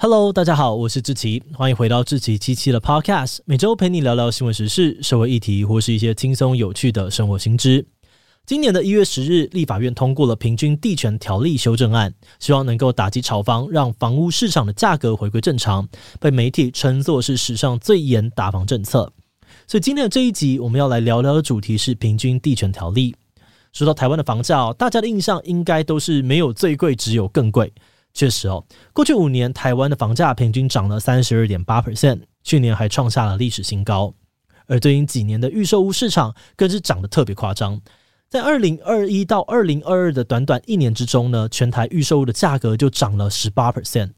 Hello，大家好，我是志奇，欢迎回到志奇七七的 Podcast，每周陪你聊聊新闻时事、社会议题或是一些轻松有趣的生活新知。今年的一月十日，立法院通过了平均地权条例修正案，希望能够打击炒房，让房屋市场的价格回归正常，被媒体称作是史上最严打房政策。所以今天的这一集，我们要来聊聊的主题是平均地权条例。说到台湾的房价，大家的印象应该都是没有最贵，只有更贵。确实哦，过去五年台湾的房价平均涨了三十二点八 percent，去年还创下了历史新高。而最近几年的预售屋市场更是涨得特别夸张，在二零二一到二零二二的短短一年之中呢，全台预售屋的价格就涨了十八 percent，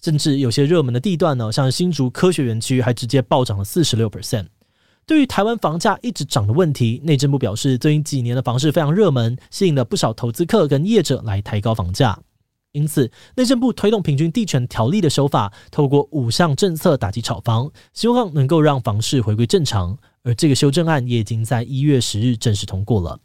甚至有些热门的地段呢，像新竹科学园区还直接暴涨了四十六 percent。对于台湾房价一直涨的问题，内政部表示，最近几年的房市非常热门，吸引了不少投资客跟业者来抬高房价。因此，内政部推动平均地权条例的修法，透过五项政策打击炒房，希望能够让房市回归正常。而这个修正案也已经在一月十日正式通过了。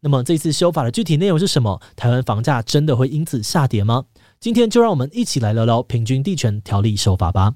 那么，这次修法的具体内容是什么？台湾房价真的会因此下跌吗？今天就让我们一起来聊聊平均地权条例修法吧。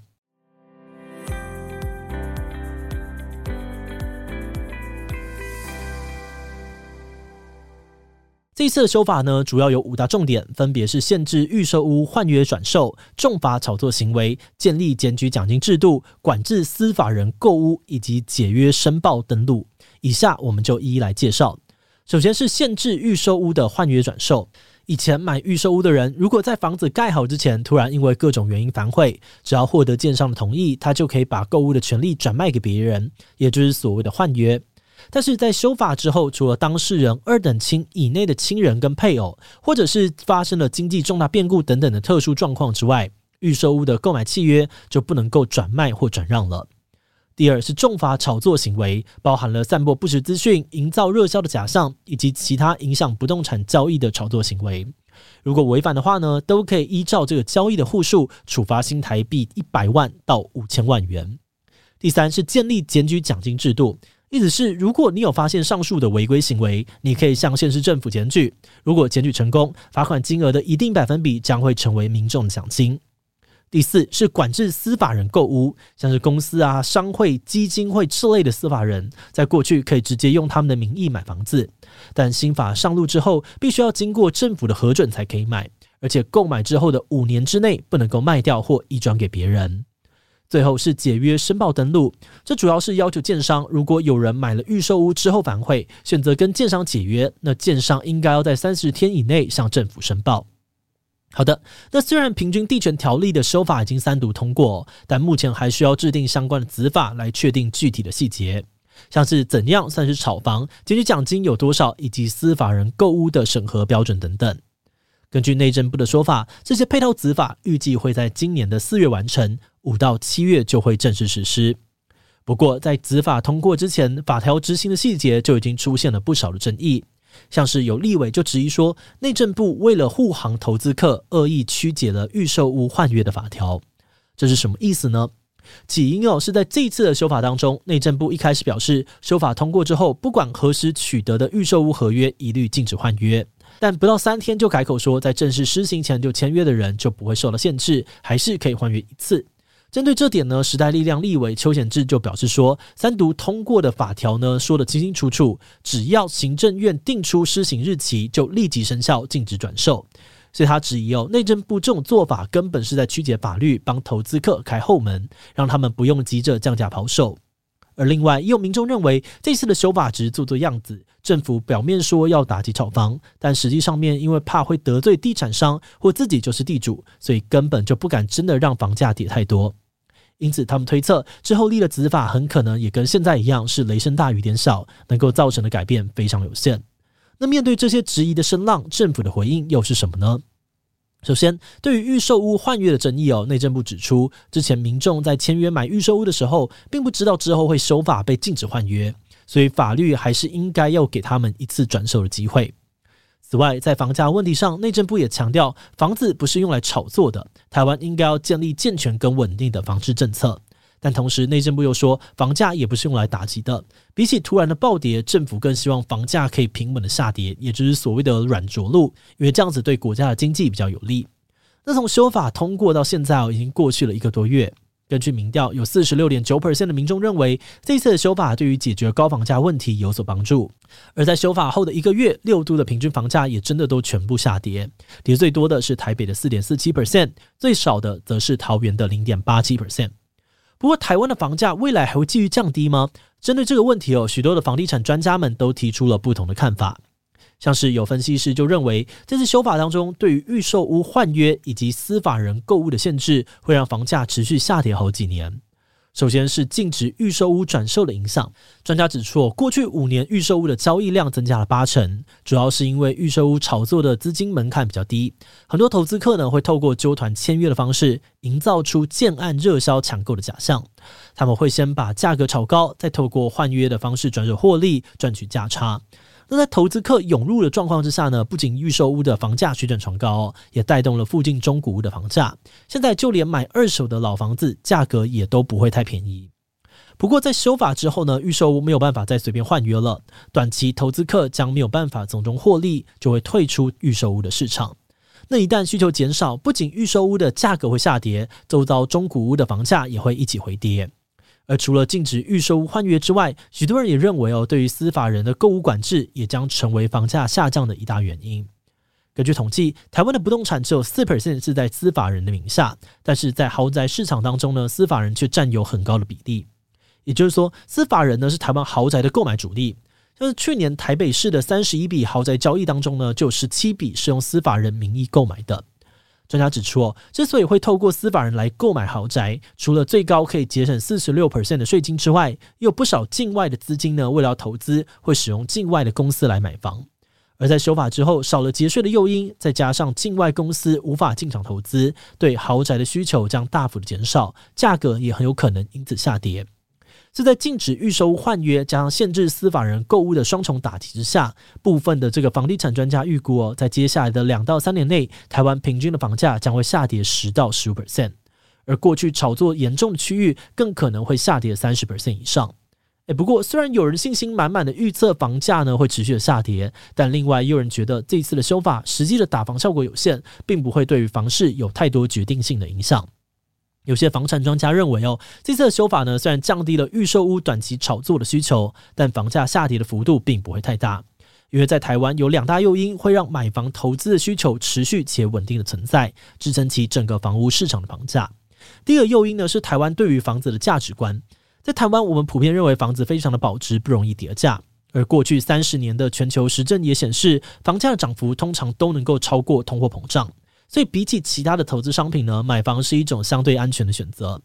这一次的修法呢，主要有五大重点，分别是限制预售屋换约转售、重罚炒作行为、建立检举奖金制度、管制司法人购屋以及解约申报登录。以下我们就一一来介绍。首先是限制预售屋的换约转售。以前买预售屋的人，如果在房子盖好之前突然因为各种原因反悔，只要获得建商的同意，他就可以把购屋的权利转卖给别人，也就是所谓的换约。但是在修法之后，除了当事人二等亲以内的亲人跟配偶，或者是发生了经济重大变故等等的特殊状况之外，预售屋的购买契约就不能够转卖或转让了。第二是重罚炒作行为，包含了散播不实资讯、营造热销的假象，以及其他影响不动产交易的炒作行为。如果违反的话呢，都可以依照这个交易的户数处罚新台币一百万到五千万元。第三是建立检举奖金制度。意思是，如果你有发现上述的违规行为，你可以向县市政府检举。如果检举成功，罚款金额的一定百分比将会成为民众的奖金。第四是管制司法人购屋，像是公司啊、商会、基金会之类的司法人，在过去可以直接用他们的名义买房子，但新法上路之后，必须要经过政府的核准才可以买，而且购买之后的五年之内不能够卖掉或移转给别人。最后是解约申报登录，这主要是要求建商，如果有人买了预售屋之后反悔，选择跟建商解约，那建商应该要在三十天以内向政府申报。好的，那虽然平均地权条例的修法已经三读通过，但目前还需要制定相关的子法来确定具体的细节，像是怎样算是炒房、检举奖金有多少，以及司法人购屋的审核标准等等。根据内政部的说法，这些配套子法预计会在今年的四月完成，五到七月就会正式实施。不过，在子法通过之前，法条执行的细节就已经出现了不少的争议，像是有立委就质疑说，内政部为了护航投资客，恶意曲解了预售屋换约的法条。这是什么意思呢？起因哦，是在这次的修法当中，内政部一开始表示，修法通过之后，不管何时取得的预售屋合约，一律禁止换约。但不到三天就改口说，在正式施行前就签约的人就不会受到限制，还是可以换约一次。针对这点呢，时代力量立委邱显智就表示说，三读通过的法条呢说得清清楚楚，只要行政院定出施行日期，就立即生效，禁止转售。所以他质疑哦，内政部这种做法根本是在曲解法律，帮投资客开后门，让他们不用急着降价抛售。而另外，也有民众认为，这次的修法只是做做样子。政府表面说要打击炒房，但实际上面因为怕会得罪地产商或自己就是地主，所以根本就不敢真的让房价跌太多。因此，他们推测之后立的子法很可能也跟现在一样，是雷声大雨点小，能够造成的改变非常有限。那面对这些质疑的声浪，政府的回应又是什么呢？首先，对于预售屋换约的争议哦，内政部指出，之前民众在签约买预售屋的时候，并不知道之后会修法被禁止换约，所以法律还是应该要给他们一次转手的机会。此外，在房价问题上，内政部也强调，房子不是用来炒作的，台湾应该要建立健全跟稳定的房市政策。但同时，内政部又说，房价也不是用来打击的。比起突然的暴跌，政府更希望房价可以平稳的下跌，也就是所谓的软着陆，因为这样子对国家的经济比较有利。那从修法通过到现在哦，已经过去了一个多月。根据民调，有四十六点九 percent 的民众认为，这次的修法对于解决高房价问题有所帮助。而在修法后的一个月，六都的平均房价也真的都全部下跌，跌最多的是台北的四点四七 percent，最少的则是桃园的零点八七 percent。不过，台湾的房价未来还会继续降低吗？针对这个问题哦，许多的房地产专家们都提出了不同的看法。像是有分析师就认为，这次修法当中对于预售屋换约以及司法人购物的限制，会让房价持续下跌好几年。首先是禁止预售屋转售的影响。专家指出，过去五年预售屋的交易量增加了八成，主要是因为预售屋炒作的资金门槛比较低，很多投资客呢会透过揪团签约的方式，营造出建案热销抢购的假象。他们会先把价格炒高，再透过换约的方式转手获利，赚取价差。那在投资客涌入的状况之下呢，不仅预售屋的房价水涨船高，也带动了附近中古屋的房价。现在就连买二手的老房子，价格也都不会太便宜。不过在修法之后呢，预售屋没有办法再随便换约了，短期投资客将没有办法从中获利，就会退出预售屋的市场。那一旦需求减少，不仅预售屋的价格会下跌，周遭中古屋的房价也会一起回跌。而除了禁止预售屋换约之外，许多人也认为哦，对于司法人的购物管制也将成为房价下降的一大原因。根据统计，台湾的不动产只有四 percent 是在司法人的名下，但是在豪宅市场当中呢，司法人却占有很高的比例。也就是说，司法人呢是台湾豪宅的购买主力。像是去年台北市的三十一笔豪宅交易当中呢，就有十七笔是用司法人名义购买的。专家指出，哦，之所以会透过司法人来购买豪宅，除了最高可以节省四十六 percent 的税金之外，也有不少境外的资金呢，为了投资会使用境外的公司来买房。而在修法之后，少了节税的诱因，再加上境外公司无法进场投资，对豪宅的需求将大幅的减少，价格也很有可能因此下跌。是在禁止预售屋换约，加上限制司法人购物的双重打击之下，部分的这个房地产专家预估哦，在接下来的两到三年内，台湾平均的房价将会下跌十到十五 percent，而过去炒作严重的区域，更可能会下跌三十 percent 以上。诶，不过虽然有人信心满满的预测房价呢会持续的下跌，但另外也有人觉得这一次的修法实际的打房效果有限，并不会对于房市有太多决定性的影响。有些房产专家认为，哦，这次的修法呢，虽然降低了预售屋短期炒作的需求，但房价下跌的幅度并不会太大。因为在台湾有两大诱因会让买房投资的需求持续且稳定的存在，支撑起整个房屋市场的房价。第一个诱因呢，是台湾对于房子的价值观。在台湾，我们普遍认为房子非常的保值，不容易跌价。而过去三十年的全球实证也显示，房价的涨幅通常都能够超过通货膨胀。所以，比起其他的投资商品呢，买房是一种相对安全的选择。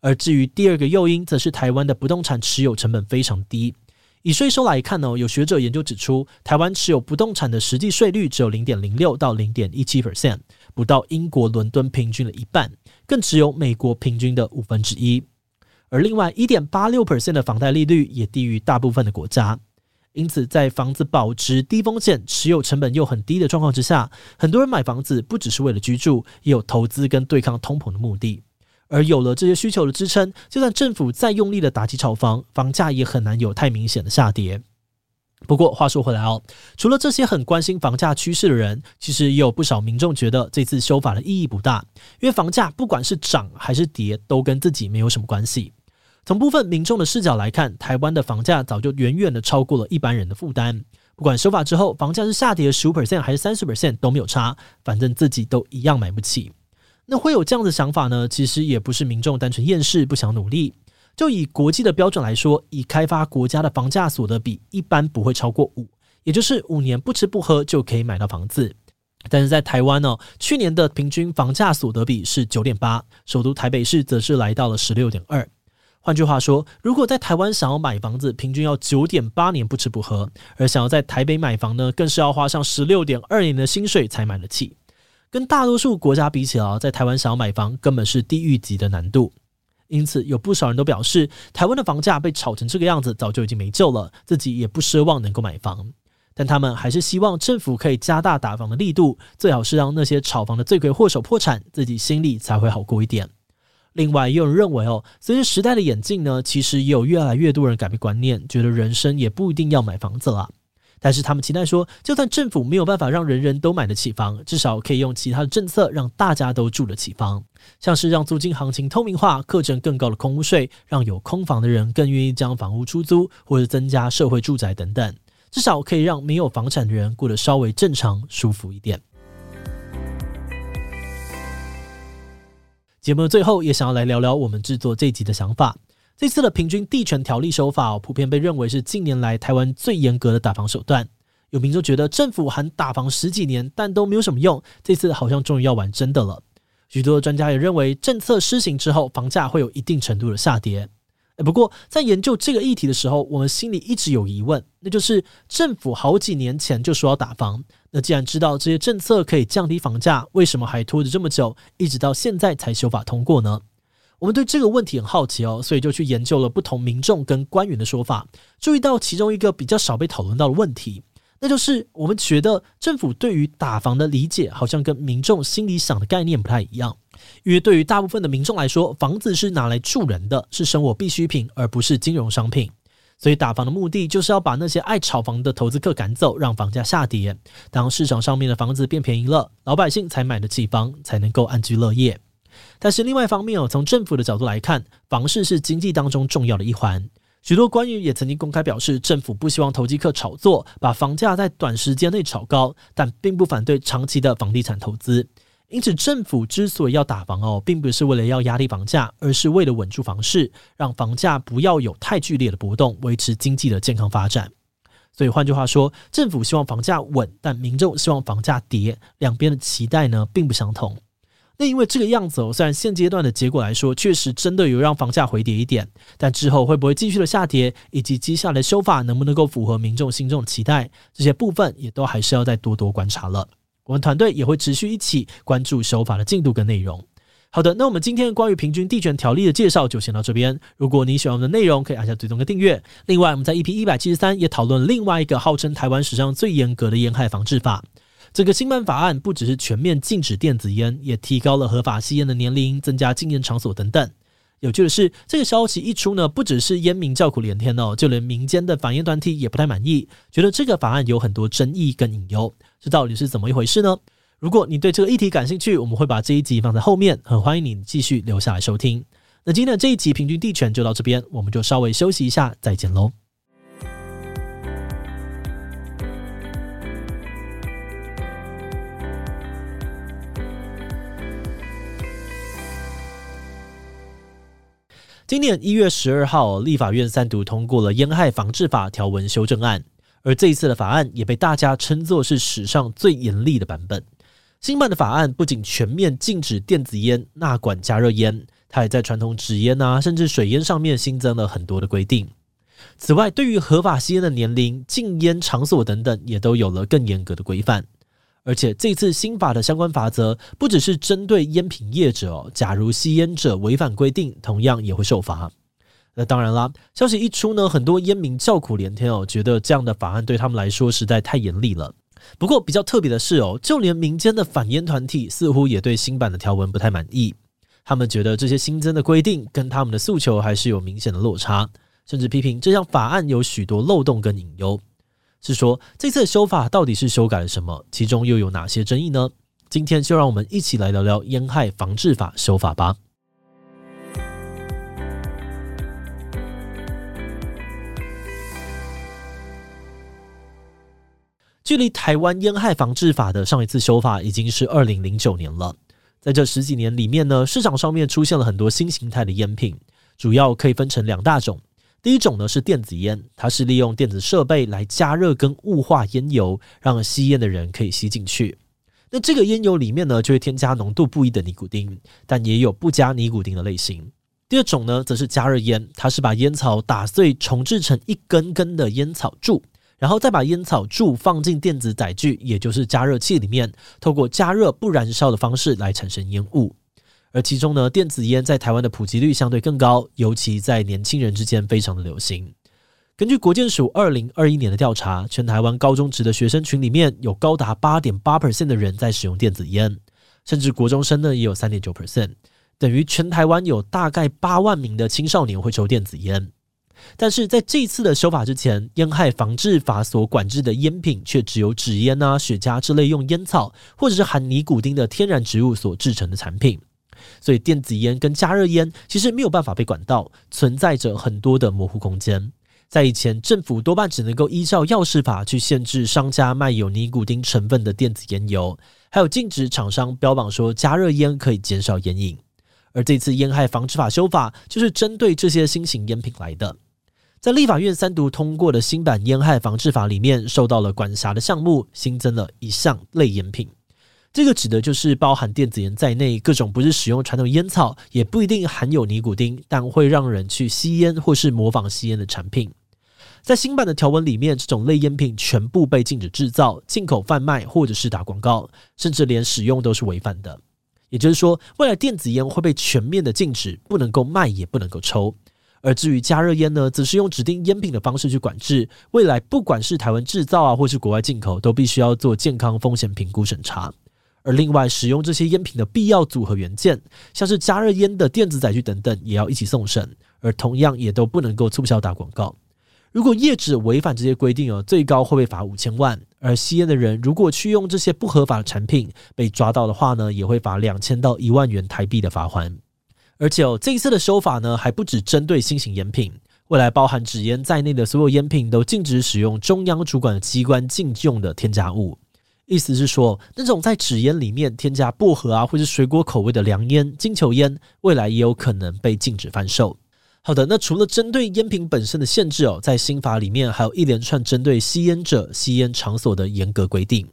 而至于第二个诱因，则是台湾的不动产持有成本非常低。以税收来看呢，有学者研究指出，台湾持有不动产的实际税率只有零点零六到零点一七 percent，不到英国伦敦平均的一半，更只有美国平均的五分之一。而另外一点八六 percent 的房贷利率也低于大部分的国家。因此，在房子保值、低风险、持有成本又很低的状况之下，很多人买房子不只是为了居住，也有投资跟对抗通膨的目的。而有了这些需求的支撑，就算政府再用力的打击炒房，房价也很难有太明显的下跌。不过话说回来哦，除了这些很关心房价趋势的人，其实也有不少民众觉得这次修法的意义不大，因为房价不管是涨还是跌，都跟自己没有什么关系。从部分民众的视角来看，台湾的房价早就远远的超过了一般人的负担。不管修法之后房价是下跌十五 percent 还是三十 percent 都没有差，反正自己都一样买不起。那会有这样的想法呢？其实也不是民众单纯厌世不想努力。就以国际的标准来说，以开发国家的房价所得比一般不会超过五，也就是五年不吃不喝就可以买到房子。但是在台湾呢，去年的平均房价所得比是九点八，首都台北市则是来到了十六点二。换句话说，如果在台湾想要买房子，平均要九点八年不吃不喝；而想要在台北买房呢，更是要花上十六点二年的薪水才买得起。跟大多数国家比起来，在台湾想要买房根本是地狱级的难度。因此，有不少人都表示，台湾的房价被炒成这个样子，早就已经没救了，自己也不奢望能够买房。但他们还是希望政府可以加大打房的力度，最好是让那些炒房的罪魁祸首破产，自己心里才会好过一点。另外，也有人认为哦，随着时代的演进呢，其实也有越来越多人改变观念，觉得人生也不一定要买房子了。但是他们期待说，就算政府没有办法让人人都买得起房，至少可以用其他的政策让大家都住得起房，像是让租金行情透明化，课征更高的空屋税，让有空房的人更愿意将房屋出租，或者增加社会住宅等等，至少可以让没有房产的人过得稍微正常、舒服一点。节目的最后，也想要来聊聊我们制作这集的想法。这次的平均地权条例修法哦，普遍被认为是近年来台湾最严格的打房手段。有民众觉得政府喊打房十几年，但都没有什么用，这次好像终于要玩真的了。许多专家也认为，政策施行之后，房价会有一定程度的下跌。不过在研究这个议题的时候，我们心里一直有疑问，那就是政府好几年前就说要打房，那既然知道这些政策可以降低房价，为什么还拖着这么久，一直到现在才修法通过呢？我们对这个问题很好奇哦，所以就去研究了不同民众跟官员的说法，注意到其中一个比较少被讨论到的问题，那就是我们觉得政府对于打房的理解好像跟民众心里想的概念不太一样。因为对于大部分的民众来说，房子是拿来住人的，是生活必需品，而不是金融商品。所以打房的目的就是要把那些爱炒房的投资客赶走，让房价下跌。当市场上面的房子变便宜了，老百姓才买得起房，才能够安居乐业。但是另外一方面哦，从政府的角度来看，房市是经济当中重要的一环。许多官员也曾经公开表示，政府不希望投机客炒作，把房价在短时间内炒高，但并不反对长期的房地产投资。因此，政府之所以要打房哦，并不是为了要压低房价，而是为了稳住房市，让房价不要有太剧烈的波动，维持经济的健康发展。所以换句话说，政府希望房价稳，但民众希望房价跌，两边的期待呢，并不相同。那因为这个样子哦，虽然现阶段的结果来说，确实真的有让房价回跌一点，但之后会不会继续的下跌，以及接下来修法能不能够符合民众心中的期待，这些部分也都还是要再多多观察了。我们团队也会持续一起关注修法的进度跟内容。好的，那我们今天关于平均地权条例的介绍就先到这边。如果你喜欢我们的内容，可以按下追踪跟订阅。另外，我们在 EP 一百七十三也讨论另外一个号称台湾史上最严格的烟害防治法。这个新版法案不只是全面禁止电子烟，也提高了合法吸烟的年龄，增加禁烟场所等等。有趣的是，这个消息一出呢，不只是烟民叫苦连天哦，就连民间的反烟团体也不太满意，觉得这个法案有很多争议跟隐忧。这到底是怎么一回事呢？如果你对这个议题感兴趣，我们会把这一集放在后面，很欢迎你继续留下来收听。那今天的这一集平均地权就到这边，我们就稍微休息一下，再见喽。今年一月十二号，立法院三读通过了烟害防治法条文修正案，而这一次的法案也被大家称作是史上最严厉的版本。新版的法案不仅全面禁止电子烟、纳管加热烟，它也在传统纸烟啊，甚至水烟上面新增了很多的规定。此外，对于合法吸烟的年龄、禁烟场所等等，也都有了更严格的规范。而且这次新法的相关法则不只是针对烟品业者哦，假如吸烟者违反规定，同样也会受罚。那当然啦，消息一出呢，很多烟民叫苦连天哦，觉得这样的法案对他们来说实在太严厉了。不过比较特别的是哦，就连民间的反烟团体似乎也对新版的条文不太满意，他们觉得这些新增的规定跟他们的诉求还是有明显的落差，甚至批评这项法案有许多漏洞跟隐忧。是说，这次的修法到底是修改了什么？其中又有哪些争议呢？今天就让我们一起来聊聊烟害防治法修法吧。距离台湾烟害防治法的上一次修法已经是二零零九年了。在这十几年里面呢，市场上面出现了很多新形态的烟品，主要可以分成两大种。第一种呢是电子烟，它是利用电子设备来加热跟雾化烟油，让吸烟的人可以吸进去。那这个烟油里面呢，就会添加浓度不一的尼古丁，但也有不加尼古丁的类型。第二种呢，则是加热烟，它是把烟草打碎重制成一根根的烟草柱，然后再把烟草柱放进电子载具，也就是加热器里面，透过加热不燃烧的方式来产生烟雾。而其中呢，电子烟在台湾的普及率相对更高，尤其在年轻人之间非常的流行。根据国健署二零二一年的调查，全台湾高中职的学生群里面有高达八点八 percent 的人在使用电子烟，甚至国中生呢也有三点九 percent，等于全台湾有大概八万名的青少年会抽电子烟。但是在这次的修法之前，烟害防治法所管制的烟品却只有纸烟啊、雪茄之类用烟草或者是含尼古丁的天然植物所制成的产品。所以电子烟跟加热烟其实没有办法被管到，存在着很多的模糊空间。在以前，政府多半只能够依照药事法去限制商家卖有尼古丁成分的电子烟油，还有禁止厂商标榜说加热烟可以减少烟瘾。而这次烟害防治法修法，就是针对这些新型烟品来的。在立法院三读通过的新版烟害防治法里面，受到了管辖的项目新增了一项类烟品。这个指的就是包含电子烟在内各种不是使用传统烟草，也不一定含有尼古丁，但会让人去吸烟或是模仿吸烟的产品。在新版的条文里面，这种类烟品全部被禁止制造、进口、贩卖或者是打广告，甚至连使用都是违反的。也就是说，未来电子烟会被全面的禁止，不能够卖，也不能够抽。而至于加热烟呢，则是用指定烟品的方式去管制。未来不管是台湾制造啊，或是国外进口，都必须要做健康风险评估审查。而另外，使用这些烟品的必要组合元件，像是加热烟的电子载具等等，也要一起送审。而同样也都不能够促销打广告。如果业者违反这些规定哦，最高会被罚五千万。而吸烟的人如果去用这些不合法的产品，被抓到的话呢，也会罚两千到一万元台币的罚锾。而且哦，这一次的修法呢，还不只针对新型烟品，未来包含纸烟在内的所有烟品都禁止使用中央主管机关禁用的添加物。意思是说，那种在纸烟里面添加薄荷啊，或是水果口味的凉烟、金球烟，未来也有可能被禁止贩售。好的，那除了针对烟品本身的限制哦，在新法里面还有一连串针对吸烟者、吸烟场所的严格规定，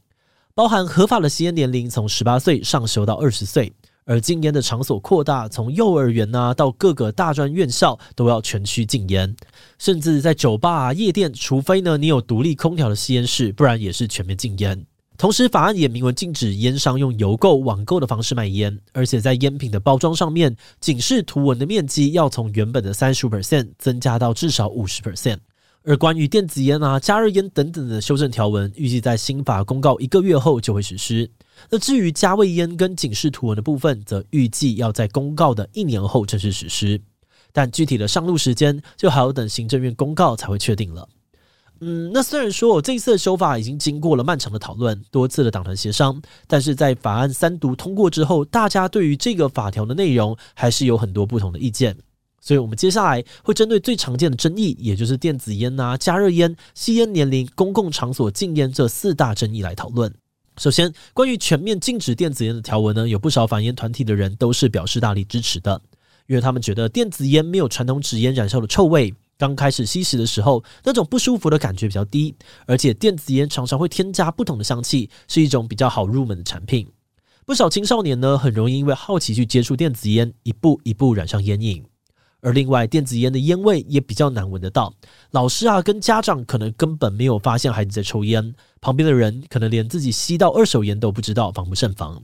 包含合法的吸烟年龄从十八岁上修到二十岁，而禁烟的场所扩大，从幼儿园呐到各个大专院校都要全区禁烟，甚至在酒吧啊、夜店，除非呢你有独立空调的吸烟室，不然也是全面禁烟。同时，法案也明文禁止烟商用邮购、网购的方式卖烟，而且在烟品的包装上面，警示图文的面积要从原本的三十五 percent 增加到至少五十 percent。而关于电子烟啊、加热烟等等的修正条文，预计在新法公告一个月后就会实施。那至于加味烟跟警示图文的部分，则预计要在公告的一年后正式实施，但具体的上路时间就还要等行政院公告才会确定了。嗯，那虽然说我这一次的修法已经经过了漫长的讨论，多次的党团协商，但是在法案三读通过之后，大家对于这个法条的内容还是有很多不同的意见。所以，我们接下来会针对最常见的争议，也就是电子烟呐、加热烟、吸烟年龄、公共场所禁烟这四大争议来讨论。首先，关于全面禁止电子烟的条文呢，有不少反烟团体的人都是表示大力支持的，因为他们觉得电子烟没有传统纸烟燃烧的臭味。刚开始吸食的时候，那种不舒服的感觉比较低，而且电子烟常常会添加不同的香气，是一种比较好入门的产品。不少青少年呢，很容易因为好奇去接触电子烟，一步一步染上烟瘾。而另外，电子烟的烟味也比较难闻得到，老师啊跟家长可能根本没有发现孩子在抽烟，旁边的人可能连自己吸到二手烟都不知道，防不胜防。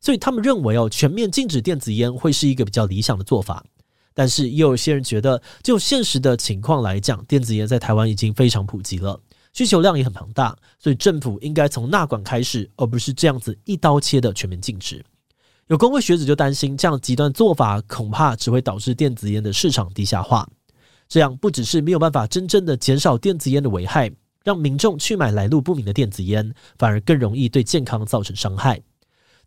所以他们认为哦，全面禁止电子烟会是一个比较理想的做法。但是也有些人觉得，就现实的情况来讲，电子烟在台湾已经非常普及了，需求量也很庞大，所以政府应该从纳管开始，而不是这样子一刀切的全面禁止。有工会学子就担心，这样极端做法恐怕只会导致电子烟的市场低下化，这样不只是没有办法真正的减少电子烟的危害，让民众去买来路不明的电子烟，反而更容易对健康造成伤害。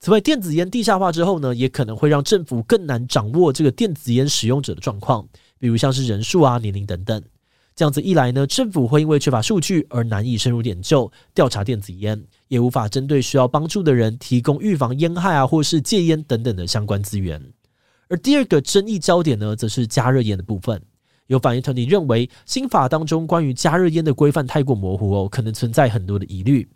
此外，电子烟地下化之后呢，也可能会让政府更难掌握这个电子烟使用者的状况，比如像是人数啊、年龄等等。这样子一来呢，政府会因为缺乏数据而难以深入研究调查电子烟，也无法针对需要帮助的人提供预防烟害啊，或是戒烟等等的相关资源。而第二个争议焦点呢，则是加热烟的部分。有反映团体认为，新法当中关于加热烟的规范太过模糊哦，可能存在很多的疑虑。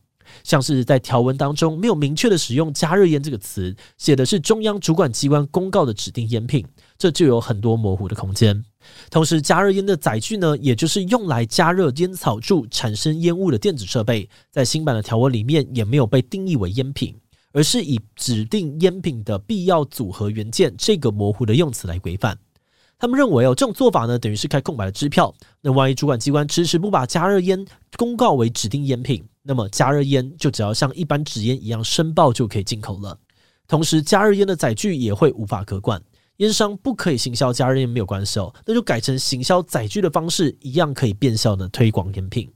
像是在条文当中没有明确的使用“加热烟”这个词，写的是中央主管机关公告的指定烟品，这就有很多模糊的空间。同时，加热烟的载具呢，也就是用来加热烟草柱产生烟雾的电子设备，在新版的条文里面也没有被定义为烟品，而是以指定烟品的必要组合元件这个模糊的用词来规范。他们认为哦，这种做法呢，等于是开空白的支票。那万一主管机关迟迟不把加热烟公告为指定烟品，那么加热烟就只要像一般纸烟一样申报就可以进口了。同时，加热烟的载具也会无法可管，烟商不可以行销加热烟没有关系哦，那就改成行销载具的方式，一样可以变相的推广烟品。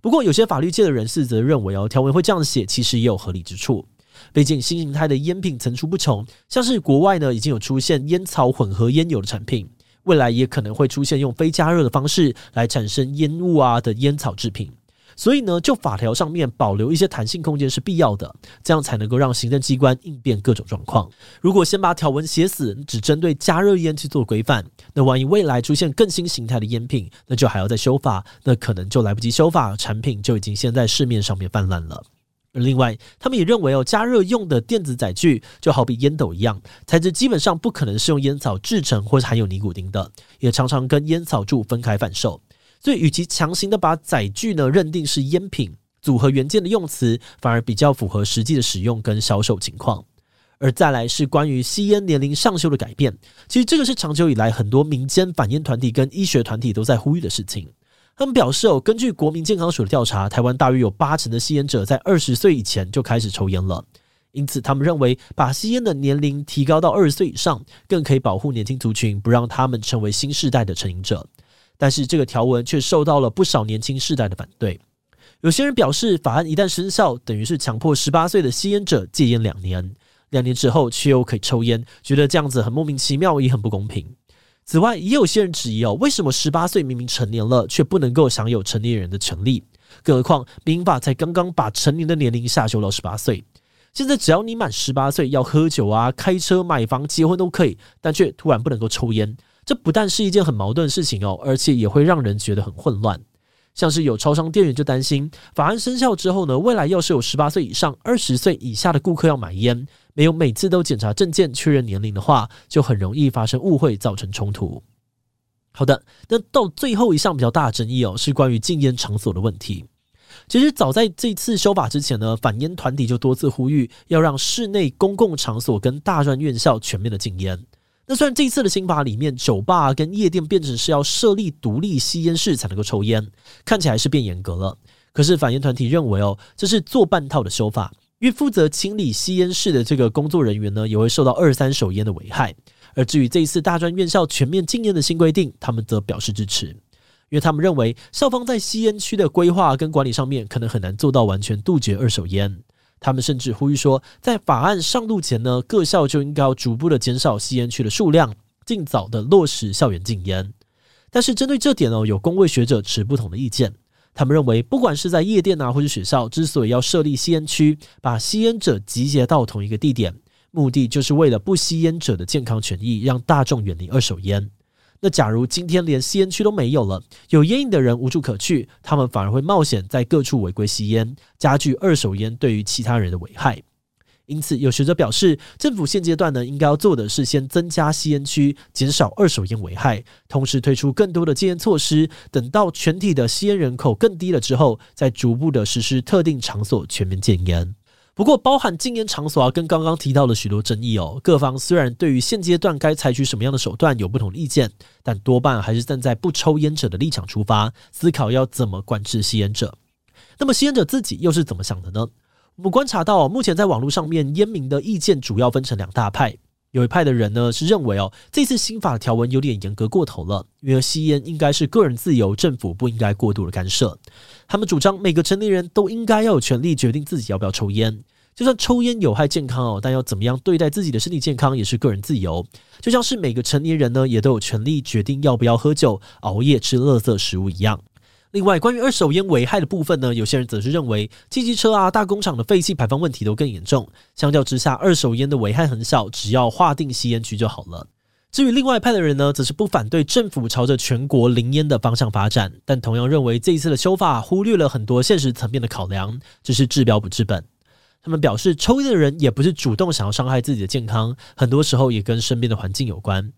不过，有些法律界的人士则认为哦，条文会这样写，其实也有合理之处。毕竟新形态的烟品层出不穷，像是国外呢已经有出现烟草混合烟油的产品，未来也可能会出现用非加热的方式来产生烟雾啊的烟草制品。所以呢，就法条上面保留一些弹性空间是必要的，这样才能够让行政机关应变各种状况。如果先把条文写死，只针对加热烟去做规范，那万一未来出现更新形态的烟品，那就还要再修法，那可能就来不及修法，产品就已经先在市面上面泛滥了。另外，他们也认为哦，加热用的电子载具就好比烟斗一样，材质基本上不可能是用烟草制成或是含有尼古丁的，也常常跟烟草柱分开贩售。所以，与其强行的把载具呢认定是烟品，组合元件的用词反而比较符合实际的使用跟销售情况。而再来是关于吸烟年龄上修的改变，其实这个是长久以来很多民间反烟团体跟医学团体都在呼吁的事情。他们表示哦，根据国民健康署的调查，台湾大约有八成的吸烟者在二十岁以前就开始抽烟了，因此他们认为把吸烟的年龄提高到二十岁以上，更可以保护年轻族群，不让他们成为新世代的成瘾者。但是这个条文却受到了不少年轻世代的反对。有些人表示，法案一旦生效，等于是强迫十八岁的吸烟者戒烟两年，两年之后却又可以抽烟，觉得这样子很莫名其妙，也很不公平。此外，也有些人质疑哦，为什么十八岁明明成年了，却不能够享有成年人的权利？更何况民法才刚刚把成年的年龄下修到十八岁，现在只要你满十八岁，要喝酒啊、开车、买房、结婚都可以，但却突然不能够抽烟。这不但是一件很矛盾的事情哦，而且也会让人觉得很混乱。像是有超商店员就担心，法案生效之后呢，未来要是有十八岁以上、二十岁以下的顾客要买烟，没有每次都检查证件确认年龄的话，就很容易发生误会，造成冲突。好的，那到最后一项比较大的争议哦，是关于禁烟场所的问题。其实早在这次修法之前呢，反烟团体就多次呼吁，要让室内公共场所跟大专院校全面的禁烟。那虽然这一次的新法里面，酒吧跟夜店变成是要设立独立吸烟室才能够抽烟，看起来是变严格了。可是反烟团体认为哦，这是做半套的修法，因为负责清理吸烟室的这个工作人员呢，也会受到二三手烟的危害。而至于这一次大专院校全面禁烟的新规定，他们则表示支持，因为他们认为校方在吸烟区的规划跟管理上面，可能很难做到完全杜绝二手烟。他们甚至呼吁说，在法案上路前呢，各校就应该要逐步的减少吸烟区的数量，尽早的落实校园禁烟。但是针对这点呢，有公卫学者持不同的意见。他们认为，不管是在夜店啊，或者学校，之所以要设立吸烟区，把吸烟者集结到同一个地点，目的就是为了不吸烟者的健康权益，让大众远离二手烟。那假如今天连吸烟区都没有了，有烟瘾的人无处可去，他们反而会冒险在各处违规吸烟，加剧二手烟对于其他人的危害。因此，有学者表示，政府现阶段呢，应该要做的是先增加吸烟区，减少二手烟危害，同时推出更多的戒烟措施。等到全体的吸烟人口更低了之后，再逐步的实施特定场所全面禁烟。不过，包含禁烟场所啊，跟刚刚提到的许多争议哦，各方虽然对于现阶段该采取什么样的手段有不同的意见，但多半还是站在不抽烟者的立场出发，思考要怎么管制吸烟者。那么，吸烟者自己又是怎么想的呢？我们观察到，目前在网络上面，烟民的意见主要分成两大派。有一派的人呢，是认为哦，这次新法的条文有点严格过头了，因为吸烟应该是个人自由，政府不应该过度的干涉。他们主张每个成年人都应该要有权利决定自己要不要抽烟，就算抽烟有害健康哦，但要怎么样对待自己的身体健康也是个人自由。就像是每个成年人呢，也都有权利决定要不要喝酒、熬夜、吃垃圾食物一样。另外，关于二手烟危害的部分呢，有些人则是认为，汽机车啊、大工厂的废气排放问题都更严重。相较之下，二手烟的危害很小，只要划定吸烟区就好了。至于另外一派的人呢，则是不反对政府朝着全国零烟的方向发展，但同样认为这一次的修法忽略了很多现实层面的考量，只是治标不治本。他们表示，抽烟的人也不是主动想要伤害自己的健康，很多时候也跟身边的环境有关。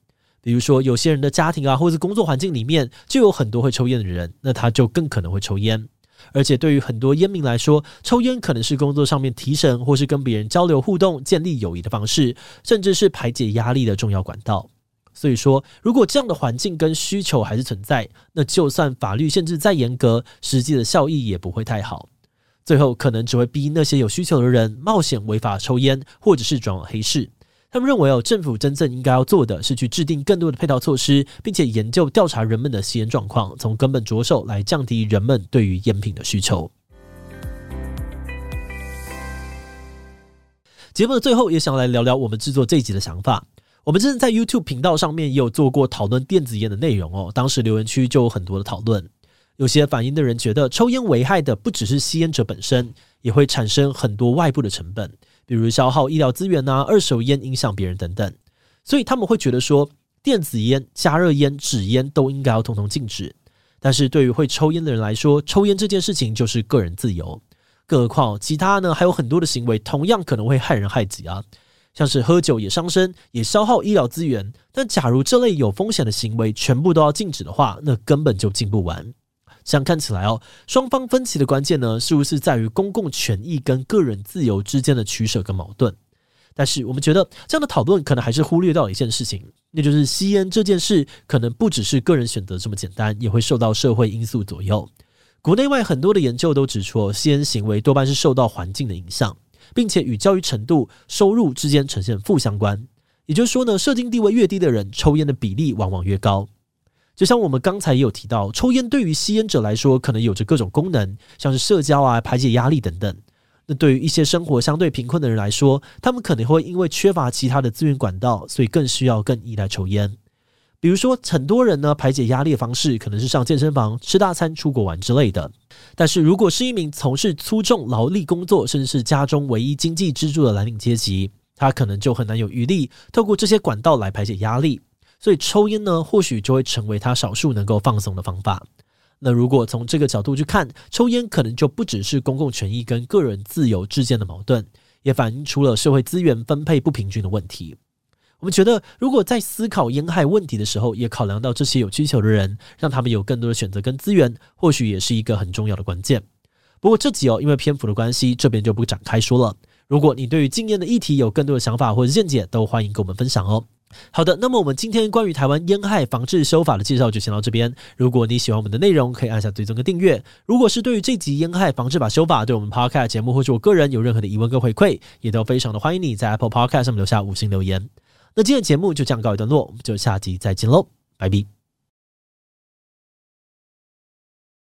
比如说，有些人的家庭啊，或者是工作环境里面就有很多会抽烟的人，那他就更可能会抽烟。而且，对于很多烟民来说，抽烟可能是工作上面提神，或是跟别人交流互动、建立友谊的方式，甚至是排解压力的重要管道。所以说，如果这样的环境跟需求还是存在，那就算法律限制再严格，实际的效益也不会太好。最后，可能只会逼那些有需求的人冒险违法抽烟，或者是转往黑市。他们认为哦，政府真正应该要做的是去制定更多的配套措施，并且研究调查人们的吸烟状况，从根本着手来降低人们对于烟品的需求。节目的最后，也想来聊聊我们制作这一集的想法。我们之前在 YouTube 频道上面也有做过讨论电子烟的内容哦，当时留言区就有很多的讨论。有些反映的人觉得，抽烟危害的不只是吸烟者本身，也会产生很多外部的成本。比如消耗医疗资源呐，二手烟影响别人等等，所以他们会觉得说，电子烟、加热烟、纸烟都应该要统统禁止。但是对于会抽烟的人来说，抽烟这件事情就是个人自由，更何况其他呢，还有很多的行为同样可能会害人害己啊，像是喝酒也伤身，也消耗医疗资源。但假如这类有风险的行为全部都要禁止的话，那根本就禁不完。这样看起来哦，双方分歧的关键呢，是不是在于公共权益跟个人自由之间的取舍跟矛盾？但是我们觉得这样的讨论可能还是忽略到一件事情，那就是吸烟这件事可能不只是个人选择这么简单，也会受到社会因素左右。国内外很多的研究都指出，吸烟行为多半是受到环境的影响，并且与教育程度、收入之间呈现负相关。也就是说呢，社经地位越低的人，抽烟的比例往往越高。就像我们刚才也有提到，抽烟对于吸烟者来说，可能有着各种功能，像是社交啊、排解压力等等。那对于一些生活相对贫困的人来说，他们可能会因为缺乏其他的资源管道，所以更需要、更依赖抽烟。比如说，很多人呢，排解压力的方式可能是上健身房、吃大餐、出国玩之类的。但是如果是一名从事粗重劳力工作，甚至是家中唯一经济支柱的蓝领阶级，他可能就很难有余力透过这些管道来排解压力。所以抽烟呢，或许就会成为他少数能够放松的方法。那如果从这个角度去看，抽烟可能就不只是公共权益跟个人自由之间的矛盾，也反映出了社会资源分配不平均的问题。我们觉得，如果在思考烟害问题的时候，也考量到这些有需求的人，让他们有更多的选择跟资源，或许也是一个很重要的关键。不过这集哦，因为篇幅的关系，这边就不展开说了。如果你对于禁烟的议题有更多的想法或者见解，都欢迎跟我们分享哦。好的，那么我们今天关于台湾烟害防治修法的介绍就先到这边。如果你喜欢我们的内容，可以按下追踪跟订阅。如果是对于这集烟害防治法修法，对我们 Podcast 节目或者我个人有任何的疑问跟回馈，也都非常的欢迎你在 Apple Podcast 上面留下五星留言。那今天节目就这样告一段落，我们就下集再见喽，拜拜。